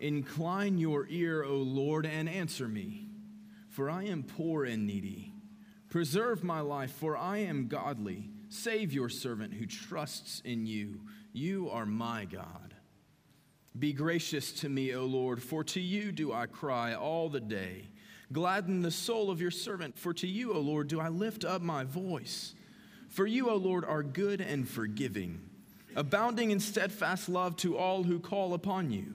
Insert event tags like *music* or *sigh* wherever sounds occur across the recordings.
Incline your ear, O Lord, and answer me, for I am poor and needy. Preserve my life, for I am godly. Save your servant who trusts in you. You are my God. Be gracious to me, O Lord, for to you do I cry all the day. Gladden the soul of your servant, for to you, O Lord, do I lift up my voice. For you, O Lord, are good and forgiving, abounding in steadfast love to all who call upon you.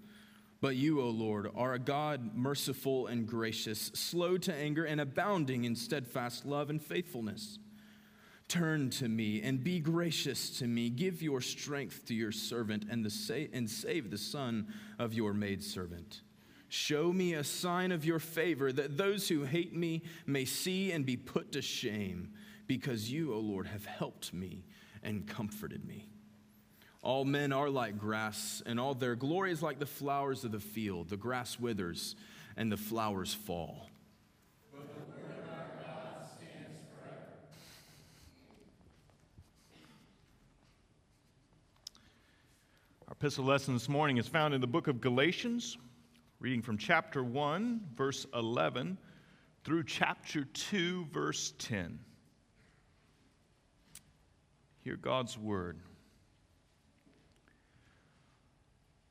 But you, O Lord, are a God merciful and gracious, slow to anger, and abounding in steadfast love and faithfulness. Turn to me and be gracious to me. Give your strength to your servant and, the sa- and save the son of your maidservant. Show me a sign of your favor that those who hate me may see and be put to shame, because you, O Lord, have helped me and comforted me. All men are like grass, and all their glory is like the flowers of the field. The grass withers, and the flowers fall. Our epistle lesson this morning is found in the book of Galatians, reading from chapter 1, verse 11, through chapter 2, verse 10. Hear God's word.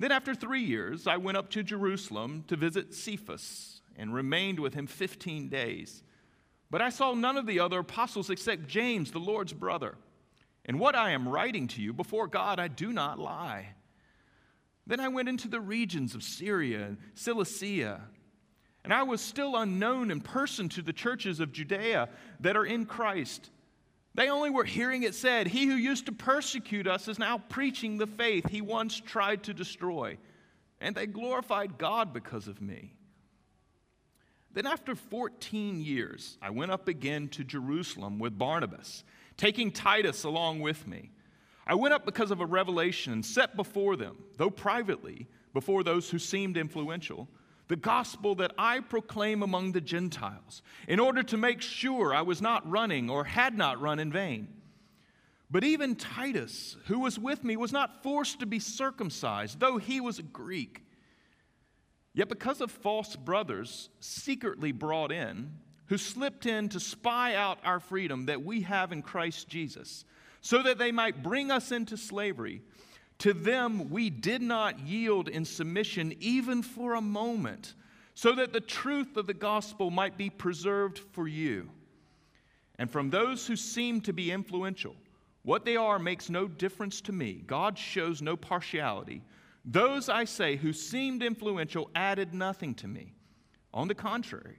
Then, after three years, I went up to Jerusalem to visit Cephas and remained with him 15 days. But I saw none of the other apostles except James, the Lord's brother. And what I am writing to you before God, I do not lie. Then I went into the regions of Syria and Cilicia, and I was still unknown in person to the churches of Judea that are in Christ. They only were hearing it said, He who used to persecute us is now preaching the faith he once tried to destroy. And they glorified God because of me. Then, after 14 years, I went up again to Jerusalem with Barnabas, taking Titus along with me. I went up because of a revelation set before them, though privately, before those who seemed influential the gospel that I proclaim among the Gentiles, in order to make sure I was not running or had not run in vain. But even Titus, who was with me, was not forced to be circumcised, though he was a Greek. Yet because of false brothers secretly brought in, who slipped in to spy out our freedom that we have in Christ Jesus, so that they might bring us into slavery, to them we did not yield in submission even for a moment, so that the truth of the gospel might be preserved for you. And from those who seem to be influential, what they are makes no difference to me. God shows no partiality. Those, I say, who seemed influential added nothing to me. On the contrary,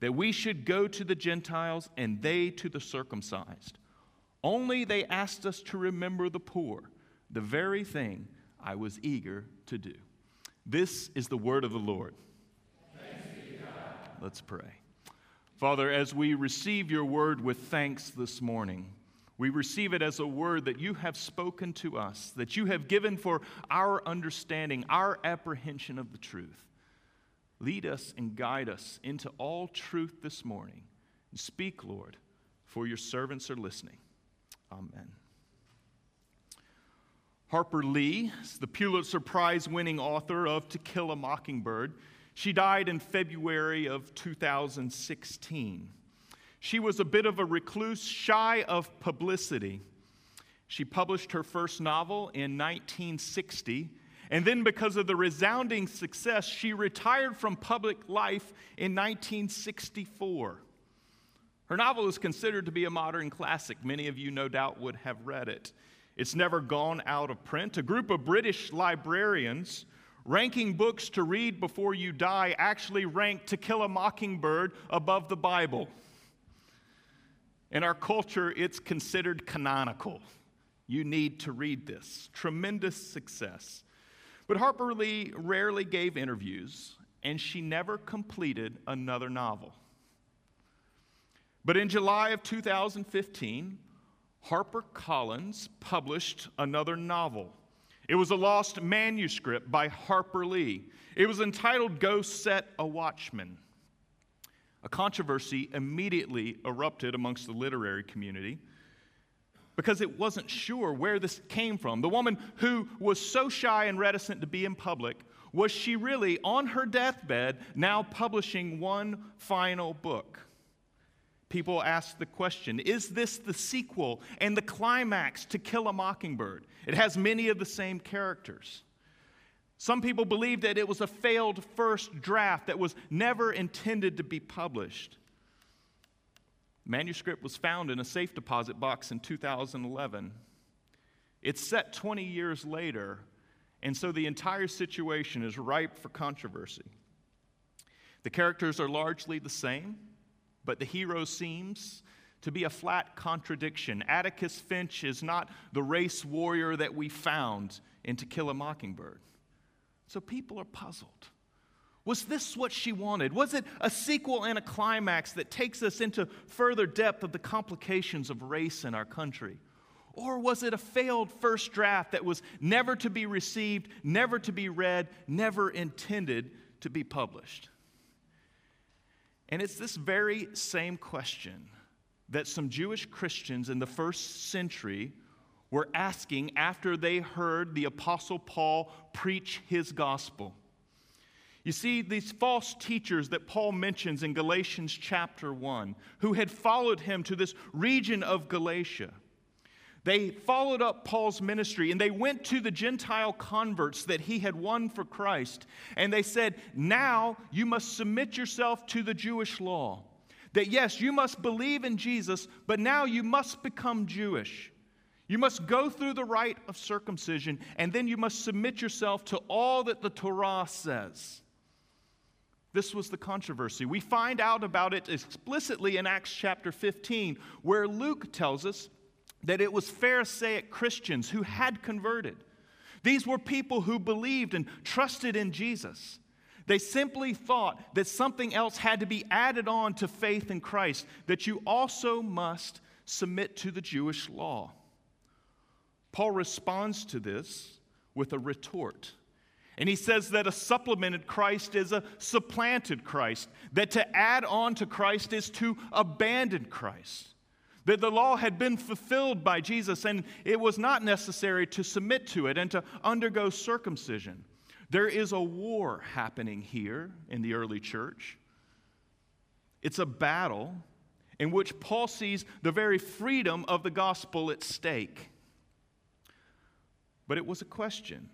that we should go to the Gentiles and they to the circumcised. Only they asked us to remember the poor, the very thing I was eager to do. This is the word of the Lord. Let's pray. Father, as we receive your word with thanks this morning, we receive it as a word that you have spoken to us, that you have given for our understanding, our apprehension of the truth. Lead us and guide us into all truth this morning. Speak, Lord, for your servants are listening. Amen. Harper Lee is the Pulitzer Prize winning author of To Kill a Mockingbird. She died in February of 2016. She was a bit of a recluse, shy of publicity. She published her first novel in 1960 and then, because of the resounding success, she retired from public life in 1964. Her novel is considered to be a modern classic. Many of you, no doubt, would have read it. It's never gone out of print. A group of British librarians ranking books to read before you die actually ranked To Kill a Mockingbird above the Bible. In our culture, it's considered canonical. You need to read this. Tremendous success. But Harper Lee rarely gave interviews, and she never completed another novel. But in July of 2015, Harper Collins published another novel. It was a lost manuscript by Harper Lee. It was entitled Go Set a Watchman. A controversy immediately erupted amongst the literary community because it wasn't sure where this came from. The woman who was so shy and reticent to be in public, was she really on her deathbed now publishing one final book? People ask the question Is this the sequel and the climax to Kill a Mockingbird? It has many of the same characters. Some people believe that it was a failed first draft that was never intended to be published. Manuscript was found in a safe deposit box in 2011. It's set 20 years later, and so the entire situation is ripe for controversy. The characters are largely the same, but the hero seems to be a flat contradiction. Atticus Finch is not the race warrior that we found in To Kill a Mockingbird. So people are puzzled. Was this what she wanted? Was it a sequel and a climax that takes us into further depth of the complications of race in our country? Or was it a failed first draft that was never to be received, never to be read, never intended to be published? And it's this very same question that some Jewish Christians in the first century were asking after they heard the Apostle Paul preach his gospel. You see, these false teachers that Paul mentions in Galatians chapter 1, who had followed him to this region of Galatia, they followed up Paul's ministry and they went to the Gentile converts that he had won for Christ. And they said, Now you must submit yourself to the Jewish law. That yes, you must believe in Jesus, but now you must become Jewish. You must go through the rite of circumcision, and then you must submit yourself to all that the Torah says. This was the controversy. We find out about it explicitly in Acts chapter 15, where Luke tells us that it was Pharisaic Christians who had converted. These were people who believed and trusted in Jesus. They simply thought that something else had to be added on to faith in Christ, that you also must submit to the Jewish law. Paul responds to this with a retort. And he says that a supplemented Christ is a supplanted Christ, that to add on to Christ is to abandon Christ. That the law had been fulfilled by Jesus and it was not necessary to submit to it and to undergo circumcision. There is a war happening here in the early church. It's a battle, in which Paul sees the very freedom of the gospel at stake. But it was a question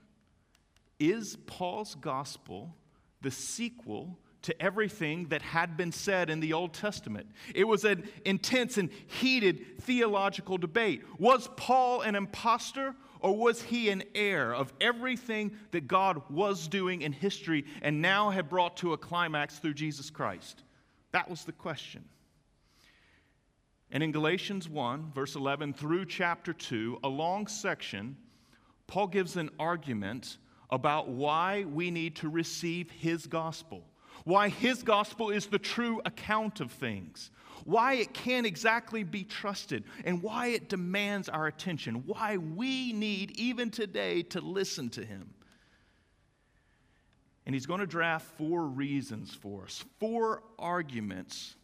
Is Paul's gospel the sequel to everything that had been said in the Old Testament. It was an intense and heated theological debate. Was Paul an impostor or was he an heir of everything that God was doing in history and now had brought to a climax through Jesus Christ? That was the question. And in Galatians 1, verse 11 through chapter 2, a long section, Paul gives an argument about why we need to receive his gospel why his gospel is the true account of things, why it can't exactly be trusted, and why it demands our attention, why we need, even today, to listen to him. And he's going to draft four reasons for us, four arguments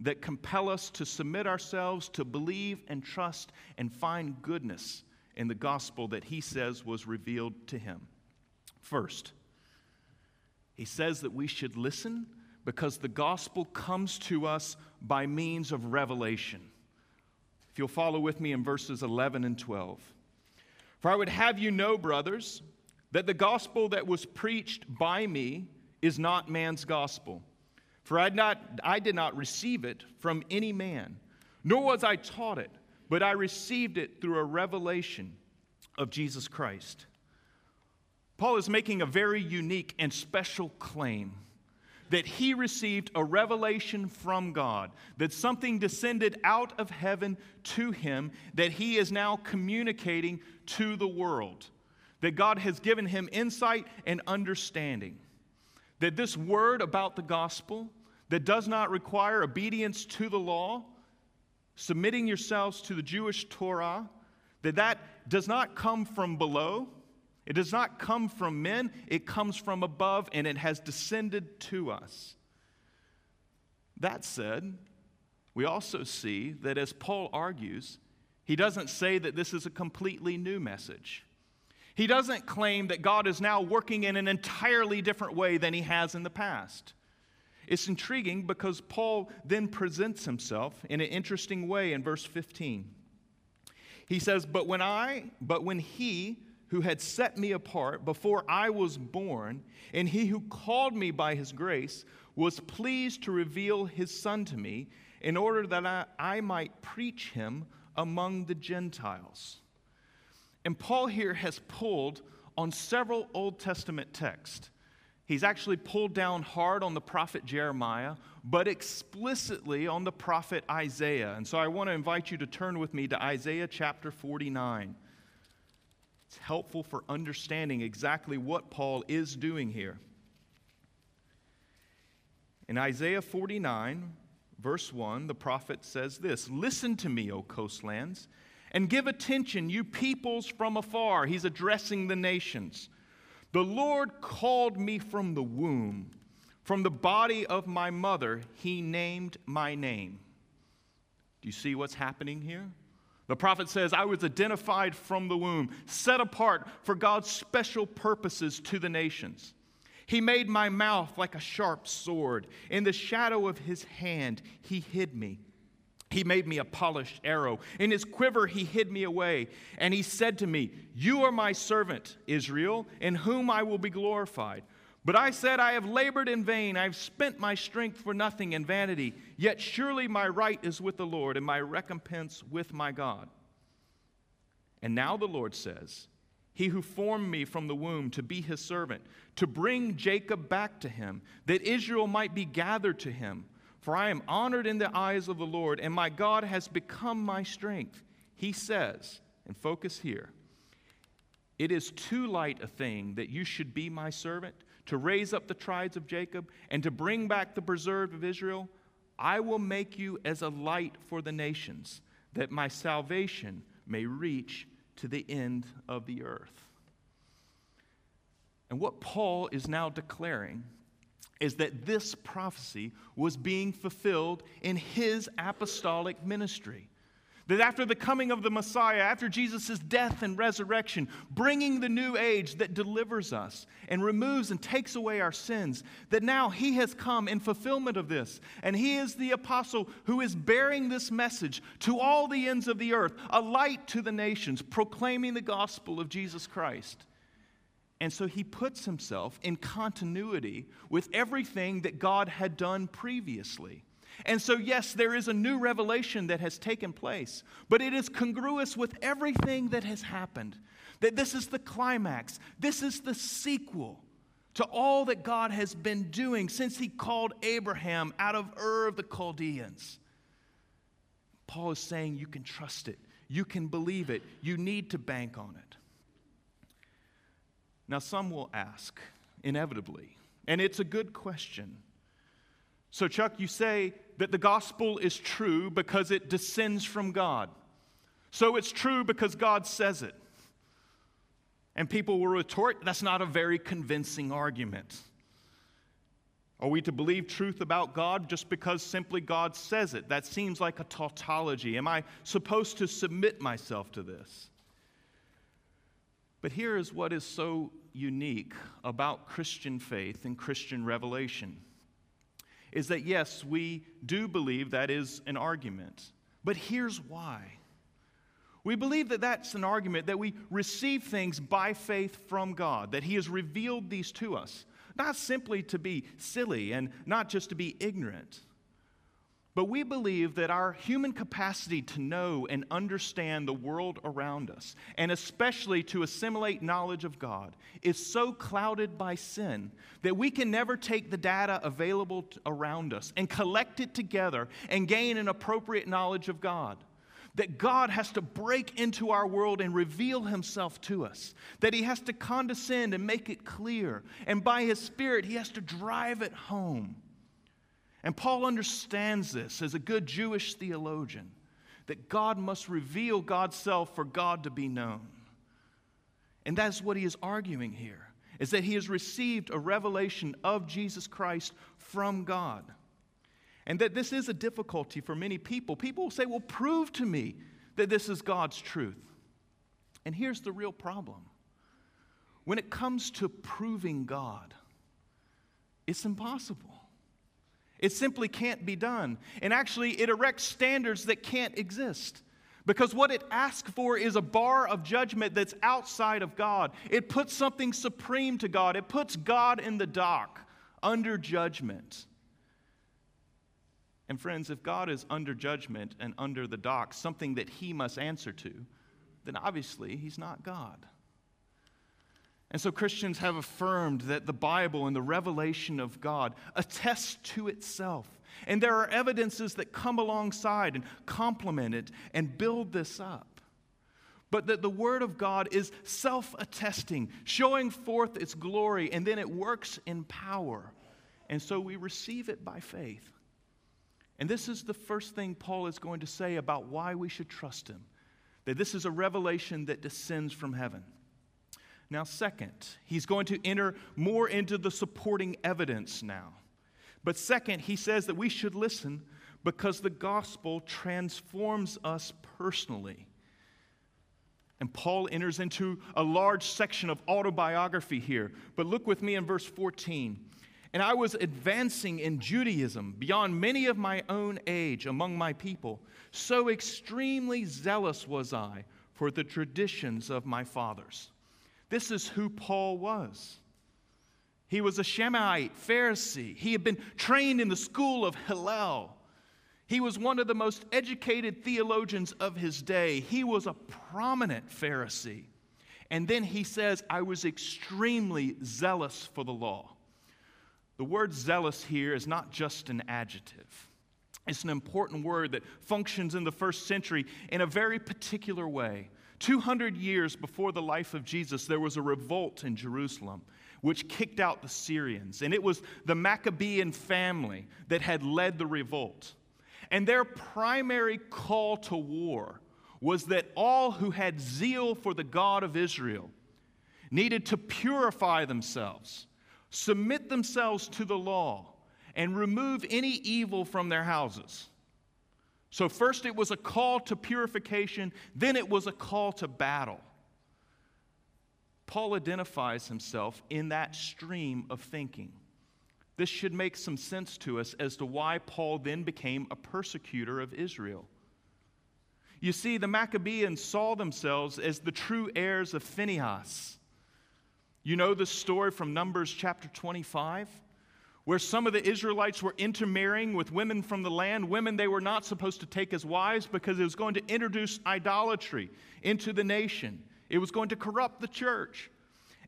that compel us to submit ourselves to believe and trust and find goodness in the gospel that he says was revealed to him. First, he says that we should listen because the gospel comes to us by means of revelation. If you'll follow with me in verses 11 and 12. For I would have you know, brothers, that the gospel that was preached by me is not man's gospel. For I, not, I did not receive it from any man, nor was I taught it, but I received it through a revelation of Jesus Christ. Paul is making a very unique and special claim that he received a revelation from God, that something descended out of heaven to him that he is now communicating to the world, that God has given him insight and understanding, that this word about the gospel that does not require obedience to the law, submitting yourselves to the Jewish Torah, that that does not come from below it does not come from men, it comes from above, and it has descended to us. That said, we also see that as Paul argues, he doesn't say that this is a completely new message. He doesn't claim that God is now working in an entirely different way than he has in the past. It's intriguing because Paul then presents himself in an interesting way in verse 15. He says, "But when I, but when he who had set me apart before I was born, and he who called me by his grace was pleased to reveal his Son to me in order that I, I might preach him among the Gentiles. And Paul here has pulled on several Old Testament texts. He's actually pulled down hard on the prophet Jeremiah, but explicitly on the prophet Isaiah. And so I want to invite you to turn with me to Isaiah chapter 49. It's helpful for understanding exactly what Paul is doing here. In Isaiah 49, verse 1, the prophet says this Listen to me, O coastlands, and give attention, you peoples from afar. He's addressing the nations. The Lord called me from the womb. From the body of my mother, he named my name. Do you see what's happening here? The prophet says, I was identified from the womb, set apart for God's special purposes to the nations. He made my mouth like a sharp sword. In the shadow of his hand, he hid me. He made me a polished arrow. In his quiver, he hid me away. And he said to me, You are my servant, Israel, in whom I will be glorified. But I said, I have labored in vain. I have spent my strength for nothing in vanity. Yet surely my right is with the Lord, and my recompense with my God. And now the Lord says, He who formed me from the womb to be his servant, to bring Jacob back to him, that Israel might be gathered to him. For I am honored in the eyes of the Lord, and my God has become my strength. He says, and focus here, it is too light a thing that you should be my servant to raise up the tribes of Jacob, and to bring back the preserved of Israel, I will make you as a light for the nations, that my salvation may reach to the end of the earth. And what Paul is now declaring is that this prophecy was being fulfilled in his apostolic ministry That after the coming of the Messiah, after Jesus' death and resurrection, bringing the new age that delivers us and removes and takes away our sins, that now he has come in fulfillment of this. And he is the apostle who is bearing this message to all the ends of the earth, a light to the nations, proclaiming the gospel of Jesus Christ. And so he puts himself in continuity with everything that God had done previously. And so, yes, there is a new revelation that has taken place, but it is congruous with everything that has happened. That this is the climax, this is the sequel to all that God has been doing since he called Abraham out of Ur of the Chaldeans. Paul is saying you can trust it, you can believe it, you need to bank on it. Now, some will ask, inevitably, and it's a good question. So, Chuck, you say that the gospel is true because it descends from God. So it's true because God says it. And people will retort, that's not a very convincing argument. Are we to believe truth about God just because simply God says it? That seems like a tautology. Am I supposed to submit myself to this? But here is what is so unique about Christian faith and Christian revelation is that yes, we do believe that is an argument. But here's why. We believe that that's an argument that we receive things by faith from God, that He has revealed these to us, not simply to be silly and not just to be ignorant. But we believe that our human capacity to know and understand the world around us, and especially to assimilate knowledge of God, is so clouded by sin that we can never take the data available around us and collect it together and gain an appropriate knowledge of God. That God has to break into our world and reveal himself to us. That he has to condescend and make it clear. And by his Spirit, he has to drive it home. And Paul understands this as a good Jewish theologian that God must reveal God's self for God to be known. And that's what he is arguing here is that he has received a revelation of Jesus Christ from God. And that this is a difficulty for many people. People will say, Well, prove to me that this is God's truth. And here's the real problem when it comes to proving God, it's impossible. It simply can't be done. And actually, it erects standards that can't exist. Because what it asks for is a bar of judgment that's outside of God. It puts something supreme to God, it puts God in the dock, under judgment. And friends, if God is under judgment and under the dock, something that he must answer to, then obviously he's not God. And so Christians have affirmed that the Bible and the revelation of God attests to itself. And there are evidences that come alongside and complement it and build this up. But that the Word of God is self attesting, showing forth its glory, and then it works in power. And so we receive it by faith. And this is the first thing Paul is going to say about why we should trust him that this is a revelation that descends from heaven. Now, second, he's going to enter more into the supporting evidence now. But second, he says that we should listen because the gospel transforms us personally. And Paul enters into a large section of autobiography here. But look with me in verse 14. And I was advancing in Judaism beyond many of my own age among my people. So extremely zealous was I for the traditions of my fathers. This is who Paul was. He was a Shemite Pharisee. He had been trained in the school of Hillel. He was one of the most educated theologians of his day. He was a prominent Pharisee. And then he says, I was extremely zealous for the law. The word zealous here is not just an adjective, it's an important word that functions in the first century in a very particular way. 200 years before the life of Jesus, there was a revolt in Jerusalem which kicked out the Syrians. And it was the Maccabean family that had led the revolt. And their primary call to war was that all who had zeal for the God of Israel needed to purify themselves, submit themselves to the law, and remove any evil from their houses. So, first it was a call to purification, then it was a call to battle. Paul identifies himself in that stream of thinking. This should make some sense to us as to why Paul then became a persecutor of Israel. You see, the Maccabees saw themselves as the true heirs of Phinehas. You know the story from Numbers chapter 25? Where some of the Israelites were intermarrying with women from the land, women they were not supposed to take as wives because it was going to introduce idolatry into the nation. It was going to corrupt the church.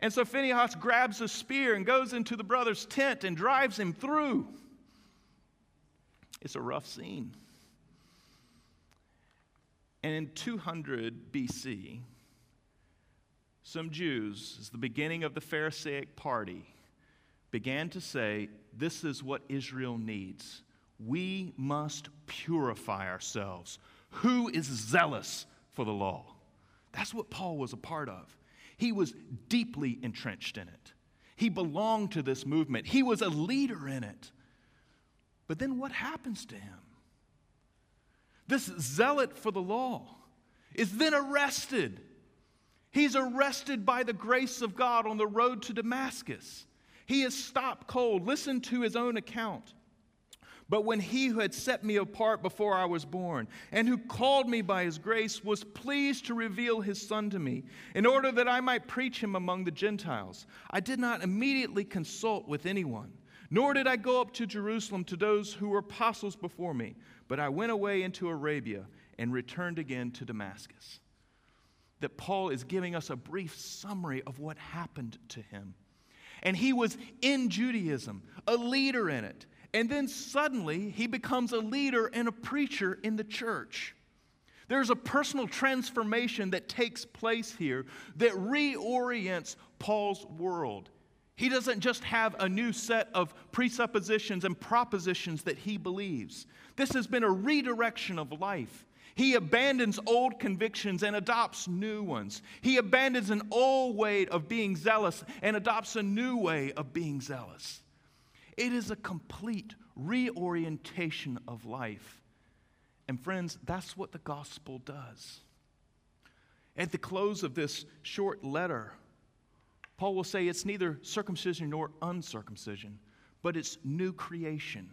And so Phinehas grabs a spear and goes into the brother's tent and drives him through. It's a rough scene. And in 200 BC, some Jews, as the beginning of the Pharisaic party, began to say, This is what Israel needs. We must purify ourselves. Who is zealous for the law? That's what Paul was a part of. He was deeply entrenched in it. He belonged to this movement, he was a leader in it. But then what happens to him? This zealot for the law is then arrested. He's arrested by the grace of God on the road to Damascus. He is stopped cold. Listen to his own account. But when he who had set me apart before I was born, and who called me by his grace, was pleased to reveal his Son to me, in order that I might preach him among the Gentiles, I did not immediately consult with anyone, nor did I go up to Jerusalem to those who were apostles before me, but I went away into Arabia and returned again to Damascus. That Paul is giving us a brief summary of what happened to him. And he was in Judaism, a leader in it. And then suddenly he becomes a leader and a preacher in the church. There's a personal transformation that takes place here that reorients Paul's world. He doesn't just have a new set of presuppositions and propositions that he believes. This has been a redirection of life. He abandons old convictions and adopts new ones. He abandons an old way of being zealous and adopts a new way of being zealous. It is a complete reorientation of life. And friends, that's what the gospel does. At the close of this short letter, Paul will say it's neither circumcision nor uncircumcision, but it's new creation.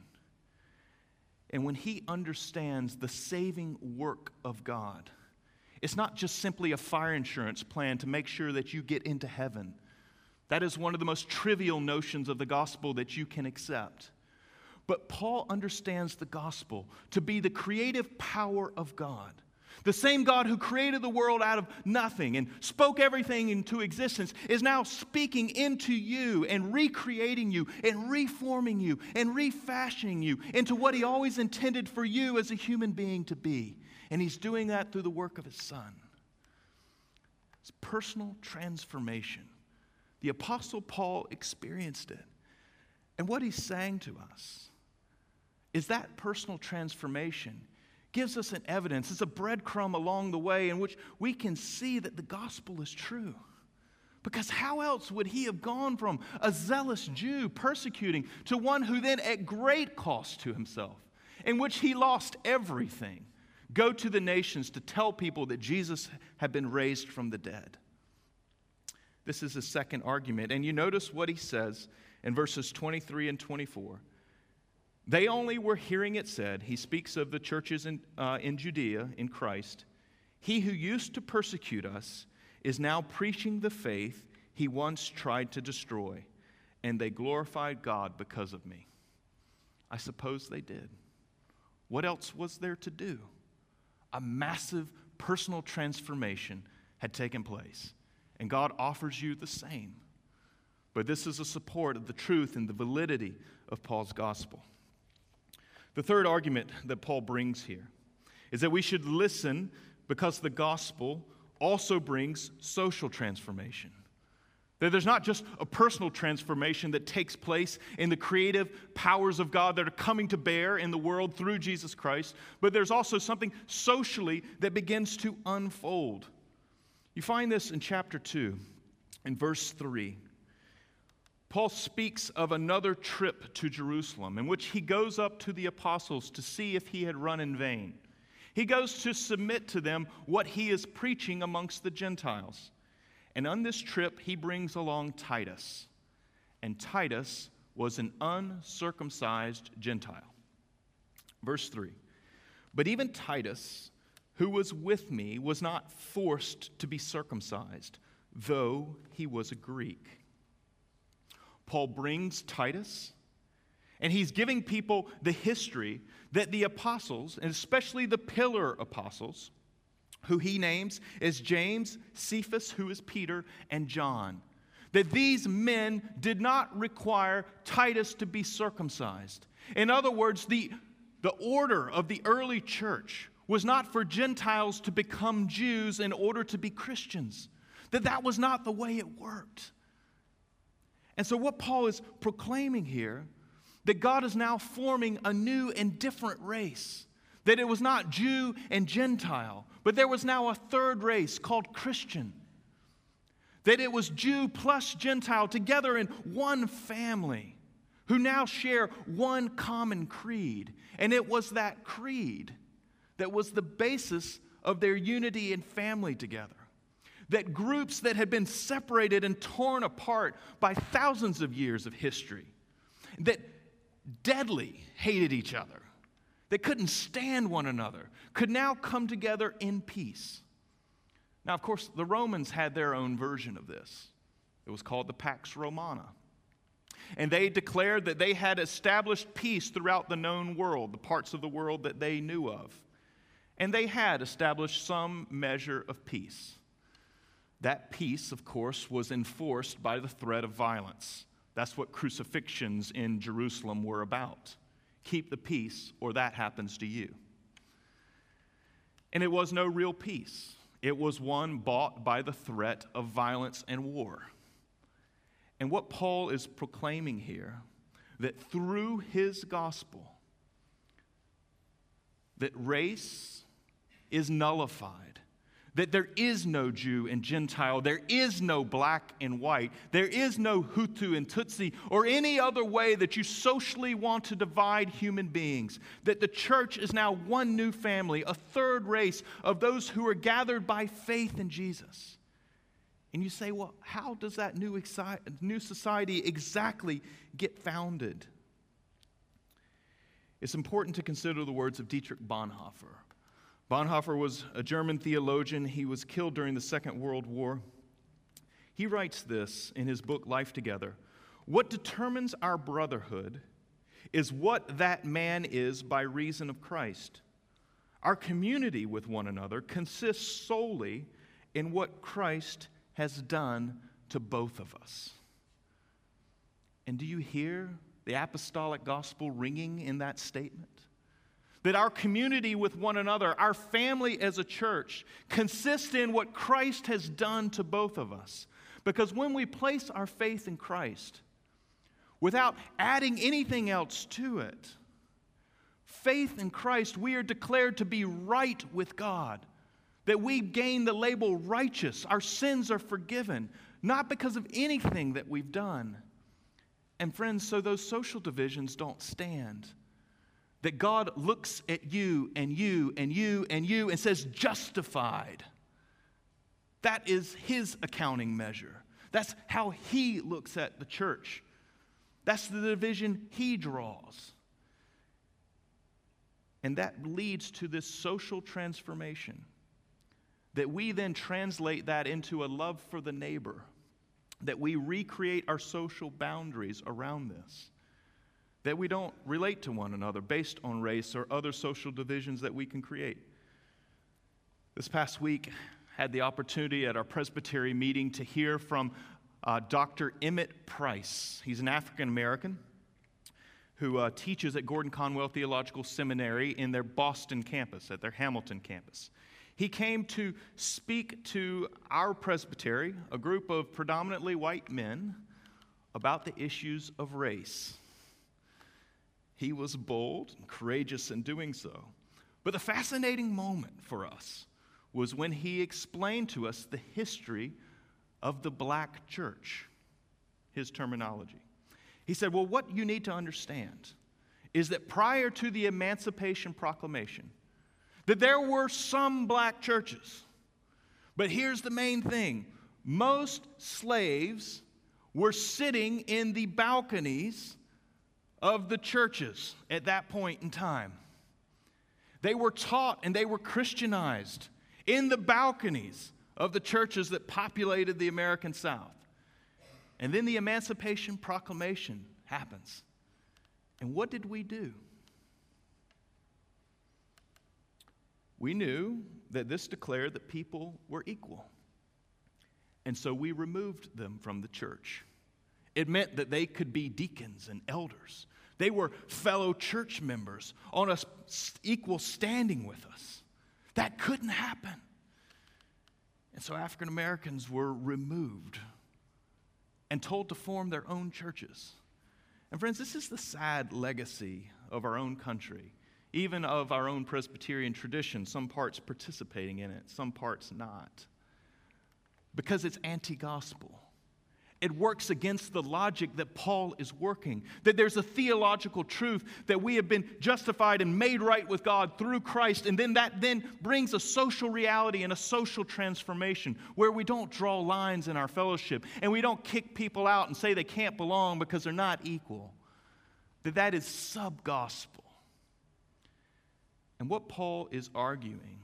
And when he understands the saving work of God, it's not just simply a fire insurance plan to make sure that you get into heaven. That is one of the most trivial notions of the gospel that you can accept. But Paul understands the gospel to be the creative power of God. The same God who created the world out of nothing and spoke everything into existence is now speaking into you and recreating you and reforming you and refashioning you into what He always intended for you as a human being to be. And He's doing that through the work of His Son. It's personal transformation. The Apostle Paul experienced it. And what he's saying to us is that personal transformation gives us an evidence, it's a breadcrumb along the way in which we can see that the gospel is true. Because how else would he have gone from a zealous Jew persecuting to one who then, at great cost to himself, in which he lost everything, go to the nations to tell people that Jesus had been raised from the dead? This is his second argument. And you notice what he says in verses 23 and 24. They only were hearing it said, he speaks of the churches in, uh, in Judea in Christ. He who used to persecute us is now preaching the faith he once tried to destroy, and they glorified God because of me. I suppose they did. What else was there to do? A massive personal transformation had taken place and God offers you the same. But this is a support of the truth and the validity of Paul's gospel. The third argument that Paul brings here is that we should listen because the gospel also brings social transformation. That there's not just a personal transformation that takes place in the creative powers of God that are coming to bear in the world through Jesus Christ, but there's also something socially that begins to unfold. You find this in chapter 2, in verse 3. Paul speaks of another trip to Jerusalem in which he goes up to the apostles to see if he had run in vain. He goes to submit to them what he is preaching amongst the Gentiles. And on this trip, he brings along Titus. And Titus was an uncircumcised Gentile. Verse 3 But even Titus, who was with me, was not forced to be circumcised, though he was a Greek. Paul brings Titus and he's giving people the history that the apostles, and especially the pillar apostles, who he names as James, Cephas, who is Peter, and John, that these men did not require Titus to be circumcised. In other words, the, the order of the early church was not for Gentiles to become Jews in order to be Christians, that that was not the way it worked. And so, what Paul is proclaiming here that God is now forming a new and different race. That it was not Jew and Gentile, but there was now a third race called Christian. That it was Jew plus Gentile together in one family who now share one common creed. And it was that creed that was the basis of their unity and family together. That groups that had been separated and torn apart by thousands of years of history, that deadly hated each other, that couldn't stand one another, could now come together in peace. Now, of course, the Romans had their own version of this. It was called the Pax Romana. And they declared that they had established peace throughout the known world, the parts of the world that they knew of. And they had established some measure of peace. That peace, of course, was enforced by the threat of violence. That's what crucifixions in Jerusalem were about. Keep the peace, or that happens to you. And it was no real peace, it was one bought by the threat of violence and war. And what Paul is proclaiming here, that through his gospel, that race is nullified that there is no Jew and Gentile, there is no black and white, there is no Hutu and Tutsi, or any other way that you socially want to divide human beings. That the church is now one new family, a third race of those who are gathered by faith in Jesus. And you say, well, how does that new, new society exactly get founded? It's important to consider the words of Dietrich Bonhoeffer Bonhoeffer was a German theologian. He was killed during the Second World War. He writes this in his book, Life Together What determines our brotherhood is what that man is by reason of Christ. Our community with one another consists solely in what Christ has done to both of us. And do you hear the apostolic gospel ringing in that statement? That our community with one another, our family as a church, consists in what Christ has done to both of us. Because when we place our faith in Christ, without adding anything else to it, faith in Christ, we are declared to be right with God. That we gain the label righteous. Our sins are forgiven, not because of anything that we've done. And friends, so those social divisions don't stand that God looks at you and you and you and you and says, justified. That is his accounting measure. That's how he looks at the church. That's the division he draws. And that leads to this social transformation that we then translate that into a love for the neighbor, that we recreate our social boundaries around this that we don't relate to one another based on race or other social divisions that we can create. This past week, had the opportunity at our presbytery meeting to hear from uh, Dr. Emmett Price. He's an African American who uh, teaches at Gordon Conwell Theological Seminary in their Boston campus, at their Hamilton campus. He came to speak to our presbytery, a group of predominantly white men, about the issues of race. He was bold and courageous in doing so. But the fascinating moment for us was when he explained to us the history of the black church, his terminology. He said, Well, what you need to understand is that prior to the Emancipation Proclamation, that there were some black churches. But here's the main thing most slaves were sitting in the balconies of the churches at that point in time. They were taught and they were Christianized in the balconies of the churches that populated the American South. And then the Emancipation Proclamation happens. And what did we do? We knew that this declared that people were equal. And so we removed them from the church. It meant that they could be deacons and elders. They were fellow church members on an equal standing with us. That couldn't happen. And so African Americans were removed and told to form their own churches. And friends, this is the sad legacy of our own country, even of our own Presbyterian tradition, some parts participating in it, some parts not, because it's anti gospel. It works against the logic that Paul is working. That there's a theological truth that we have been justified and made right with God through Christ. And then that then brings a social reality and a social transformation where we don't draw lines in our fellowship and we don't kick people out and say they can't belong because they're not equal. That that is sub gospel. And what Paul is arguing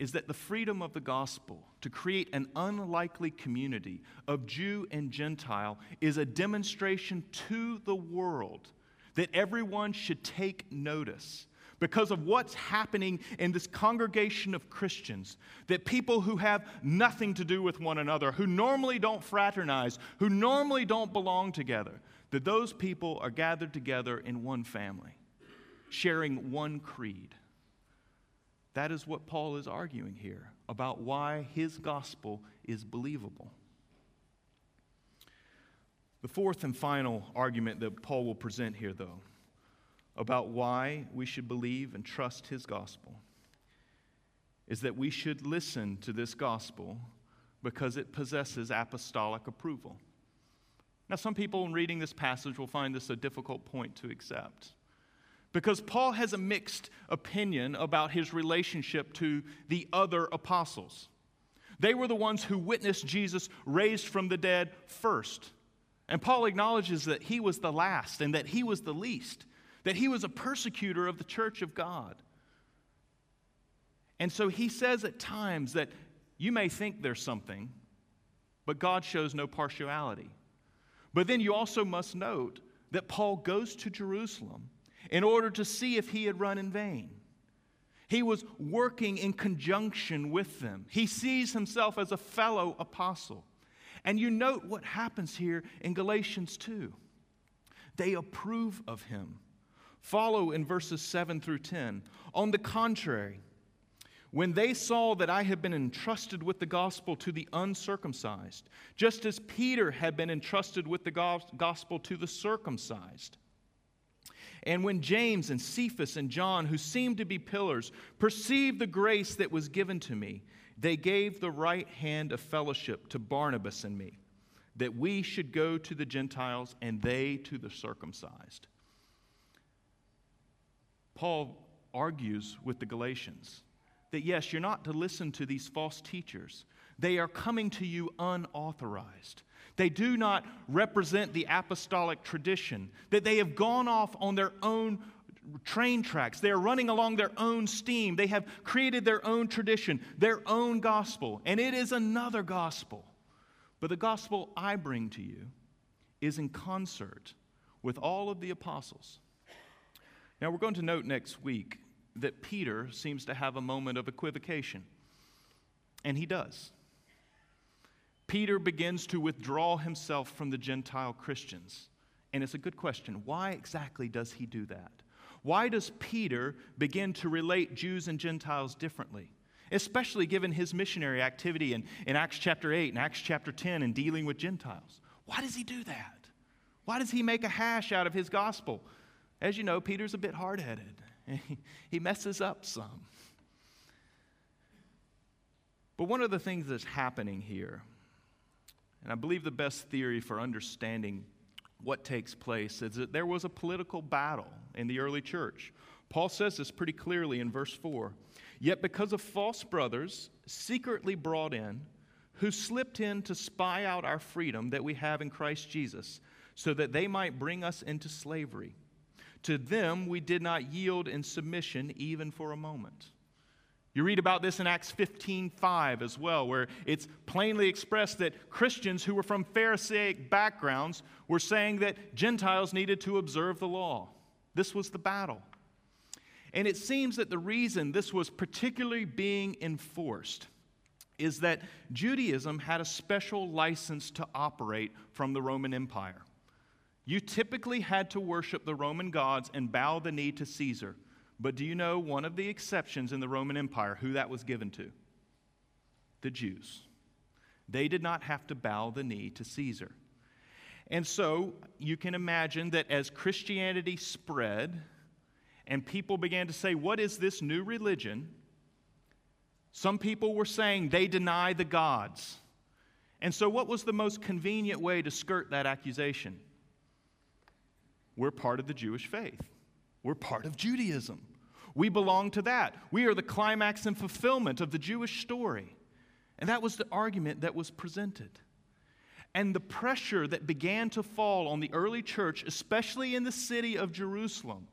is that the freedom of the gospel to create an unlikely community of Jew and Gentile is a demonstration to the world that everyone should take notice because of what's happening in this congregation of Christians. That people who have nothing to do with one another, who normally don't fraternize, who normally don't belong together, that those people are gathered together in one family, sharing one creed. That is what Paul is arguing here about why his gospel is believable. The fourth and final argument that Paul will present here, though, about why we should believe and trust his gospel, is that we should listen to this gospel because it possesses apostolic approval. Now, some people in reading this passage will find this a difficult point to accept. Because Paul has a mixed opinion about his relationship to the other apostles. They were the ones who witnessed Jesus raised from the dead first. And Paul acknowledges that he was the last and that he was the least, that he was a persecutor of the church of God. And so he says at times that you may think there's something, but God shows no partiality. But then you also must note that Paul goes to Jerusalem in order to see if he had run in vain. He was working in conjunction with them. He sees himself as a fellow apostle. And you note what happens here in Galatians 2. They approve of him. Follow in verses 7 through 10. On the contrary, when they saw that I had been entrusted with the gospel to the uncircumcised, just as Peter had been entrusted with the gospel to the circumcised, and when James and Cephas and John, who seemed to be pillars, perceived the grace that was given to me, they gave the right hand of fellowship to Barnabas and me, that we should go to the Gentiles and they to the circumcised. Paul argues with the Galatians that yes, you're not to listen to these false teachers. They are coming to you unauthorized. They do not represent the apostolic tradition, that they have gone off on their own train tracks. They are running along their own steam. They have created their own tradition, their own gospel, and it is another gospel. But the gospel I bring to you is in concert with all of the apostles. Now, we're going to note next week that Peter seems to have a moment of equivocation, and he does. Peter begins to withdraw himself from the Gentile Christians. And it's a good question. Why exactly does he do that? Why does Peter begin to relate Jews and Gentiles differently? Especially given his missionary activity in, in Acts chapter 8 and Acts chapter 10 and dealing with Gentiles. Why does he do that? Why does he make a hash out of his gospel? As you know, Peter's a bit hard headed, *laughs* he messes up some. But one of the things that's happening here and I believe the best theory for understanding what takes place is that there was a political battle in the early church. Paul says this pretty clearly in verse 4. Yet because of false brothers secretly brought in, who slipped in to spy out our freedom that we have in Christ Jesus, so that they might bring us into slavery. To them we did not yield in submission even for a moment. You read about this in Acts 15:5 as well, where it's plainly expressed that Christians who were from Pharisaic backgrounds were saying that Gentiles needed to observe the law. This was the battle. And it seems that the reason this was particularly being enforced is that Judaism had a special license to operate from the Roman Empire. You typically had to worship the Roman gods and bow the knee to Caesar. But do you know one of the exceptions in the Roman Empire, who that was given to? The Jews. They did not have to bow the knee to Caesar. And so you can imagine that as Christianity spread and people began to say, What is this new religion? Some people were saying they deny the gods. And so, what was the most convenient way to skirt that accusation? We're part of the Jewish faith. We're part of Judaism. We belong to that. We are the climax and fulfillment of the Jewish story. And that was the argument that was presented. And the pressure that began to fall on the early church, especially in the city of Jerusalem,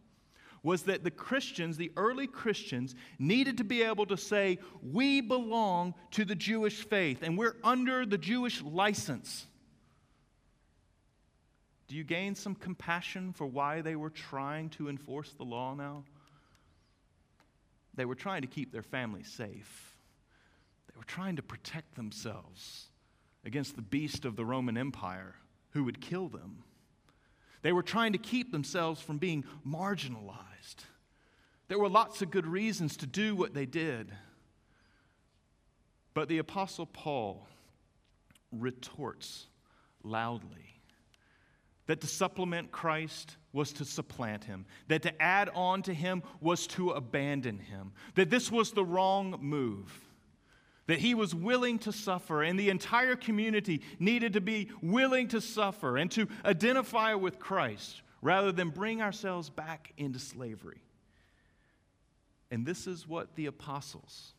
was that the Christians, the early Christians, needed to be able to say, We belong to the Jewish faith and we're under the Jewish license. Do you gain some compassion for why they were trying to enforce the law now? They were trying to keep their families safe. They were trying to protect themselves against the beast of the Roman Empire who would kill them. They were trying to keep themselves from being marginalized. There were lots of good reasons to do what they did. But the Apostle Paul retorts loudly that to supplement Christ was to supplant him, that to add on to him was to abandon him, that this was the wrong move, that he was willing to suffer, and the entire community needed to be willing to suffer and to identify with Christ rather than bring ourselves back into slavery. And this is what the apostles,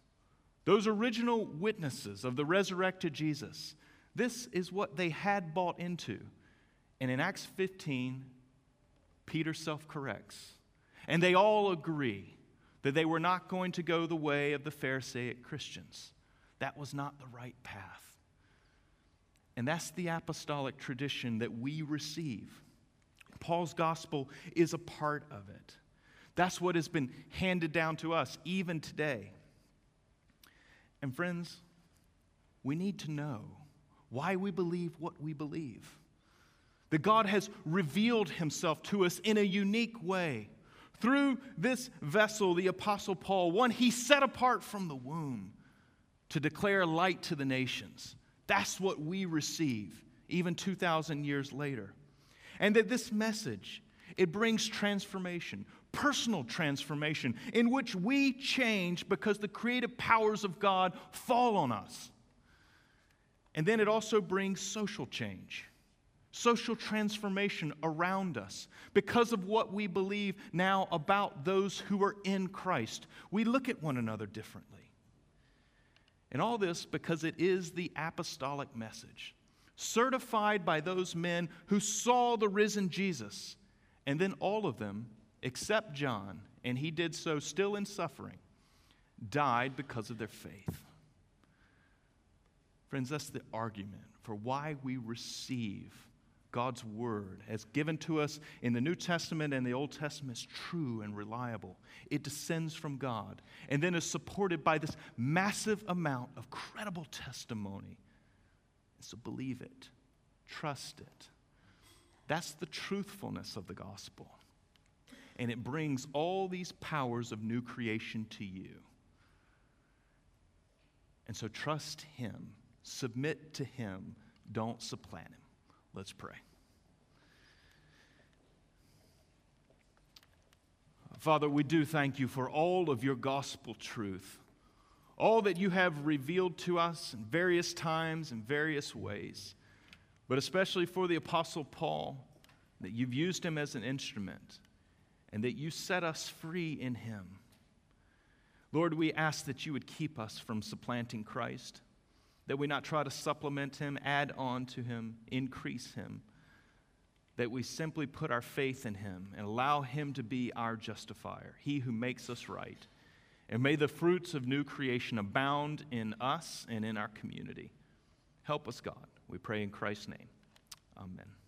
those original witnesses of the resurrected Jesus, this is what they had bought into. And in Acts 15, Peter self corrects. And they all agree that they were not going to go the way of the Pharisaic Christians. That was not the right path. And that's the apostolic tradition that we receive. Paul's gospel is a part of it. That's what has been handed down to us even today. And friends, we need to know why we believe what we believe that God has revealed himself to us in a unique way. Through this vessel, the Apostle Paul, one he set apart from the womb to declare light to the nations. That's what we receive even 2,000 years later. And that this message, it brings transformation, personal transformation, in which we change because the creative powers of God fall on us. And then it also brings social change social transformation around us because of what we believe now about those who are in Christ. We look at one another differently. And all this because it is the apostolic message, certified by those men who saw the risen Jesus, and then all of them, except John, and he did so still in suffering, died because of their faith. Friends, that's the argument for why we receive God's word, as given to us in the New Testament and the Old Testament, is true and reliable. It descends from God and then is supported by this massive amount of credible testimony. So believe it, trust it. That's the truthfulness of the gospel. And it brings all these powers of new creation to you. And so trust Him, submit to Him, don't supplant Him. Let's pray. Father, we do thank you for all of your gospel truth, all that you have revealed to us in various times and various ways, but especially for the Apostle Paul, that you've used him as an instrument, and that you set us free in him. Lord, we ask that you would keep us from supplanting Christ, that we not try to supplement him, add on to him, increase him, that we simply put our faith in him and allow him to be our justifier, he who makes us right. And may the fruits of new creation abound in us and in our community. Help us, God. We pray in Christ's name. Amen.